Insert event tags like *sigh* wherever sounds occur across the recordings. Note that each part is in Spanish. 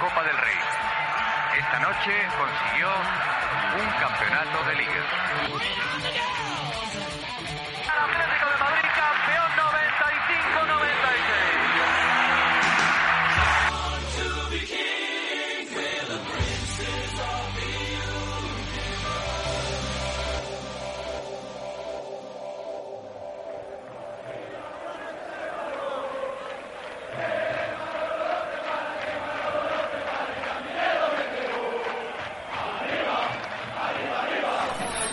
Copa del Rey. Esta noche consiguió un campeonato de liga.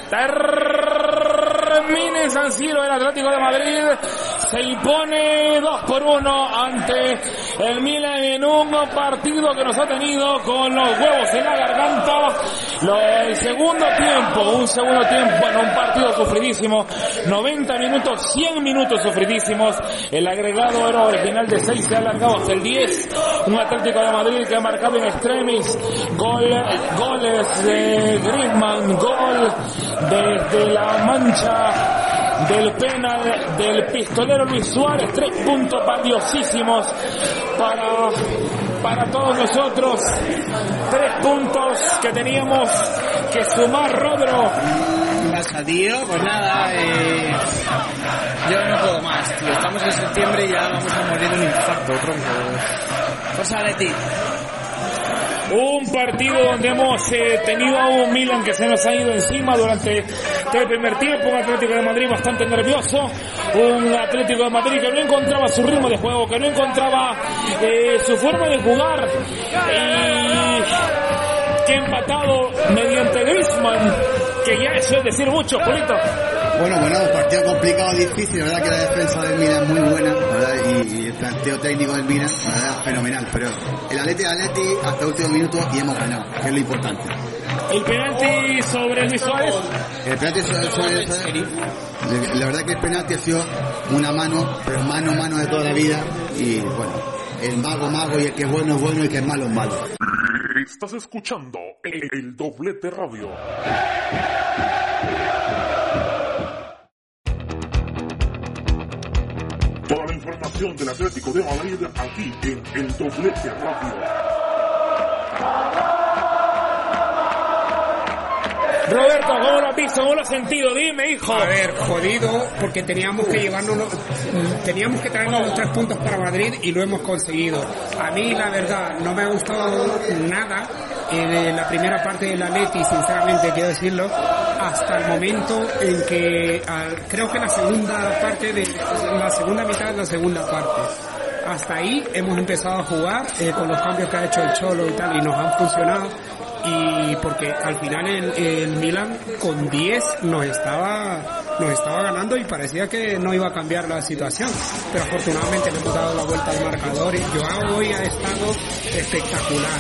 Termina en San Siro el Atlético de Madrid. Se impone 2 por 1 ante el Milan en un partido que nos ha tenido con los huevos en la garganta. El segundo tiempo, un segundo tiempo, bueno, un partido sufridísimo. 90 minutos, 100 minutos sufridísimos. El agregado era original de 6 se ha alargado hasta el 10. Un Atlético de Madrid que ha marcado en extremis. Gol, goles de Griezmann, gol desde la mancha del penal del pistolero Luis Suárez, tres puntos valiosísimos para, para todos nosotros, tres puntos que teníamos que sumar, Rodro. pasa, tío? Pues nada, eh, yo no puedo más, tío. Estamos en septiembre y ya vamos a morir de un infarto, tronco. Forza Leti. Un partido donde hemos eh, tenido a un Milan que se nos ha ido encima durante el primer tiempo, un Atlético de Madrid bastante nervioso, un Atlético de Madrid que no encontraba su ritmo de juego, que no encontraba eh, su forma de jugar y que empatado mediante Griezmann, que ya eso es decir mucho, Julito. Bueno, bueno, un partido complicado, difícil, la verdad que la defensa del Milan es muy buena, verdad, y, y el planteo técnico del Milan, la verdad, fenomenal, pero el Atleti es Atleti hasta el último minuto y hemos ganado, que es lo importante. El penalti sobre Luis Suárez. El penalti sobre- sobre- sobre- la verdad que el penalti ha sido una mano, pero mano mano de toda la vida, y bueno, el mago mago y el que es bueno es bueno y el que es malo es malo. Estás escuchando el, el doblete radio. Información del Atlético de Madrid aquí en el doblete radio. Roberto, ¿cómo lo has visto? ¿Cómo lo has sentido? Dime, hijo. A ver, jodido, porque teníamos que llevarnos, los- teníamos que traernos los tres puntos para Madrid y lo hemos conseguido. A mí, la verdad, no me ha gustado nada eh, de la primera parte de la Leti, sinceramente quiero decirlo, hasta el momento en que, al- creo que la segunda parte de, la segunda mitad de la segunda parte. Hasta ahí hemos empezado a jugar eh, con los cambios que ha hecho el Cholo y tal y nos han funcionado. Y porque al final el, el Milan con 10 nos estaba nos estaba ganando y parecía que no iba a cambiar la situación. Pero afortunadamente le hemos dado la vuelta al marcador y Joao hoy ha estado espectacular.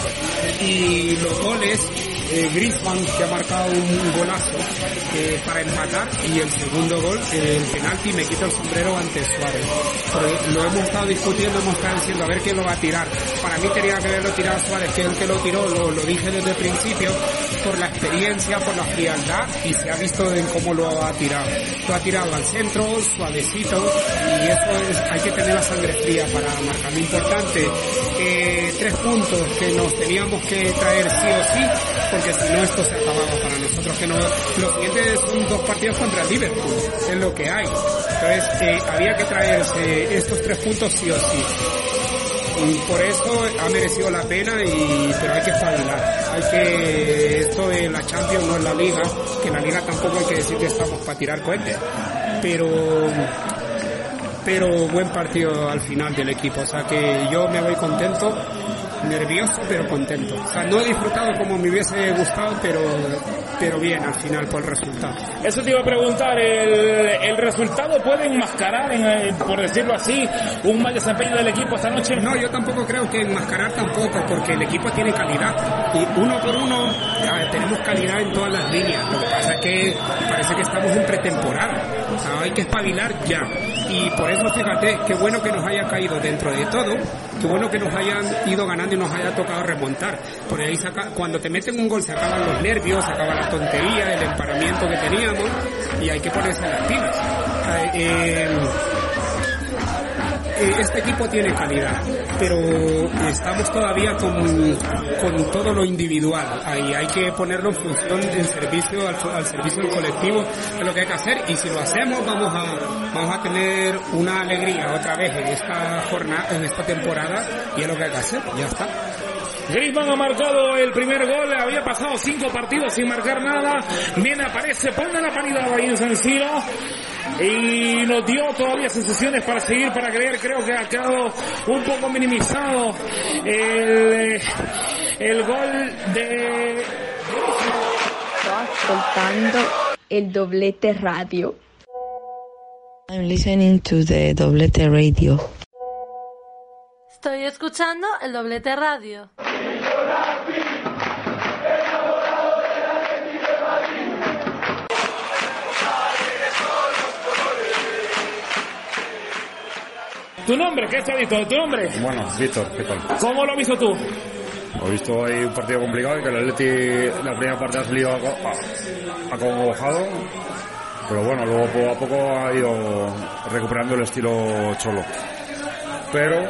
Y los goles eh, Griezmann que ha marcado un golazo eh, para empatar y el segundo gol eh, el penalti me quita el sombrero ante Suárez. Lo hemos estado discutiendo hemos estado diciendo a ver quién lo va a tirar. Para mí tenía que haberlo tirado Suárez que el que lo tiró lo, dije desde el principio por la experiencia por la frialdad y se ha visto en cómo lo ha tirado. Lo ha tirado al centro suavecito y eso es hay que tener la sangre fría para marcar. Lo importante eh, tres puntos que nos teníamos que traer sí o sí porque si no esto se acababa para nosotros que no. Los siguientes son dos partidos contra Liverpool es lo que hay. Entonces eh, había que traerse estos tres puntos sí o sí. Y por eso ha merecido la pena y pero hay que espabilar hay que esto de la Champions no es la Liga que en la Liga tampoco hay que decir que estamos para tirar cohetes. Pero pero buen partido al final del equipo. O sea que yo me voy contento nervioso pero contento. O sea, no he disfrutado como me hubiese gustado, pero, pero bien al final por el resultado. Eso te iba a preguntar, ¿el, el resultado puede enmascarar, en, eh, por decirlo así, un mal desempeño del equipo esta noche? No, yo tampoco creo que enmascarar tampoco, porque el equipo tiene calidad. Y uno por uno ya, tenemos calidad en todas las líneas. Lo que pasa es que parece que estamos en pretemporada. O sea, hay que espabilar ya. Y por eso fíjate, qué bueno que nos haya caído dentro de todo, qué bueno que nos hayan ido ganando y nos haya tocado remontar. Por ahí saca, cuando te meten un gol se acaban los nervios, se acaba la tontería, el emparamiento que teníamos y hay que ponerse las pilas. Eh, eh, este equipo tiene calidad, pero estamos todavía con, con todo lo individual. Ahí hay que ponerlo en función del servicio, al, al servicio colectivo, es lo que hay que hacer. Y si lo hacemos, vamos a, vamos a tener una alegría otra vez en esta jornada, en esta temporada, y es lo que hay que hacer. Ya está. Griezmann ha marcado el primer gol, había pasado cinco partidos sin marcar nada. Bien aparece, pone la paridad ahí en San. Y nos dio todavía sensaciones para seguir, para creer. Creo que ha quedado un poco minimizado el, el gol de... Sto ascoltando il doblete radio. I'm listening to the doblete radio. Estoy escuchando el doblete radio. ¿Tu nombre? ¿Qué está visto? ¿Tu nombre? Bueno, Víctor, ¿qué tal? ¿Cómo lo has visto tú? He visto ahí un partido complicado y que el Atleti la primera parte ha salido acongojado, pero bueno, luego poco a poco ha ido recuperando el estilo cholo. Pero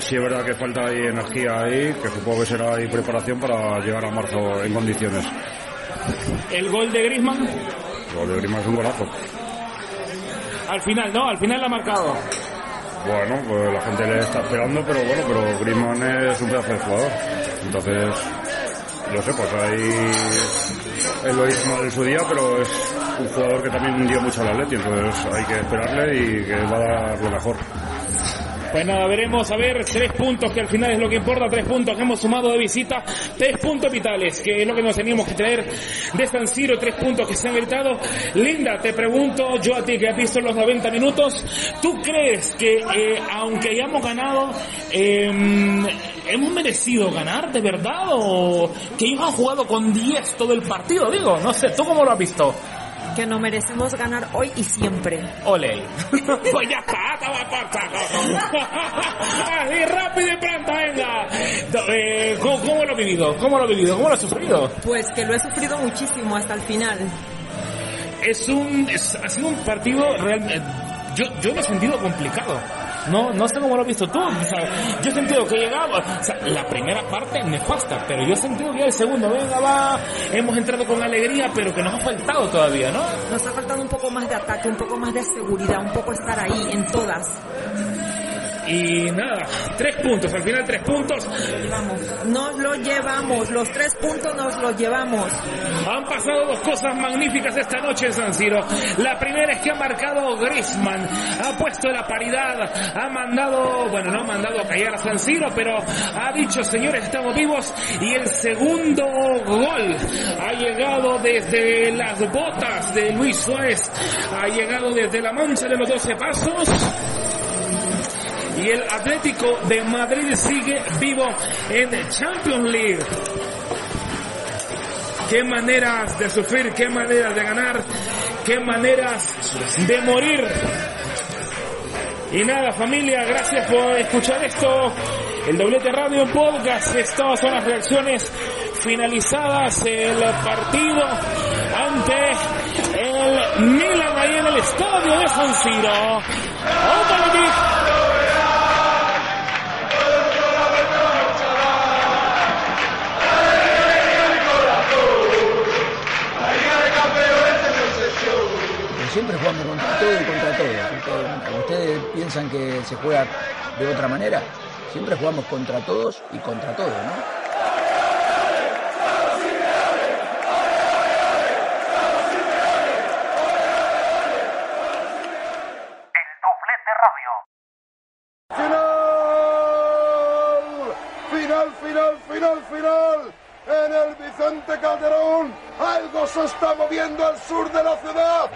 sí es verdad que falta ahí energía ahí, que supongo que será ahí preparación para llegar a marzo en condiciones. El gol de Griezmann, Lo de Grima es un golazo. al final, ¿no? Al final la ha marcado. Bueno, pues la gente le está esperando, pero bueno, pero Griezmann es un pedazo de jugador. Entonces, yo sé, pues ahí él lo hizo mal en su día, pero es un jugador que también dio mucho al Atleti, entonces hay que esperarle y que va a dar lo mejor. Pues nada, veremos a ver tres puntos que al final es lo que importa, tres puntos que hemos sumado de visita, tres puntos vitales, que es lo que nos teníamos que traer de San Siro, tres puntos que se han gritado. Linda, te pregunto yo a ti que has visto los 90 minutos, ¿tú crees que eh, aunque hayamos ganado, eh, hemos merecido ganar de verdad o que ellos han jugado con 10 todo el partido? Digo, no sé, ¿tú cómo lo has visto? Que no merecemos ganar hoy y siempre. Ole. *laughs* pues ya está, estaba por *laughs* Así rápido y pronto, venga. Eh, ¿cómo, ¿Cómo lo has vivido? ¿Cómo lo has vivido? ¿Cómo lo has sufrido? Pues que lo he sufrido muchísimo hasta el final. Es un, es- ha sido un partido realmente, yo, yo lo he sentido complicado. No, no sé cómo lo has visto tú. *laughs* Yo he sentido que llegaba, o sea, la primera parte nefasta, pero yo he sentido que el segundo, venga, va, hemos entrado con alegría, pero que nos ha faltado todavía, ¿no? Nos ha faltado un poco más de ataque, un poco más de seguridad, un poco estar ahí en todas. Y nada, tres puntos, al final tres puntos. Nos lo llevamos, los tres puntos nos los llevamos. Han pasado dos cosas magníficas esta noche en San Siro. La primera es que ha marcado Griezmann, ha puesto la paridad, ha mandado, bueno, no ha mandado a callar a San Siro, pero ha dicho, señores, estamos vivos. Y el segundo gol ha llegado desde las botas de Luis Suárez, ha llegado desde la mancha de los 12 pasos. Y el Atlético de Madrid sigue vivo en Champions League. Qué maneras de sufrir, qué maneras de ganar, qué maneras de morir. Y nada, familia, gracias por escuchar esto. El doblete radio podcast. Estas son las reacciones finalizadas. El partido ante el Milan ahí en el estadio de San Siro. piensan que se juega de otra manera. Siempre jugamos contra todos y contra todos, ¿no? Calderón, algo se está moviendo al sur de la ciudad.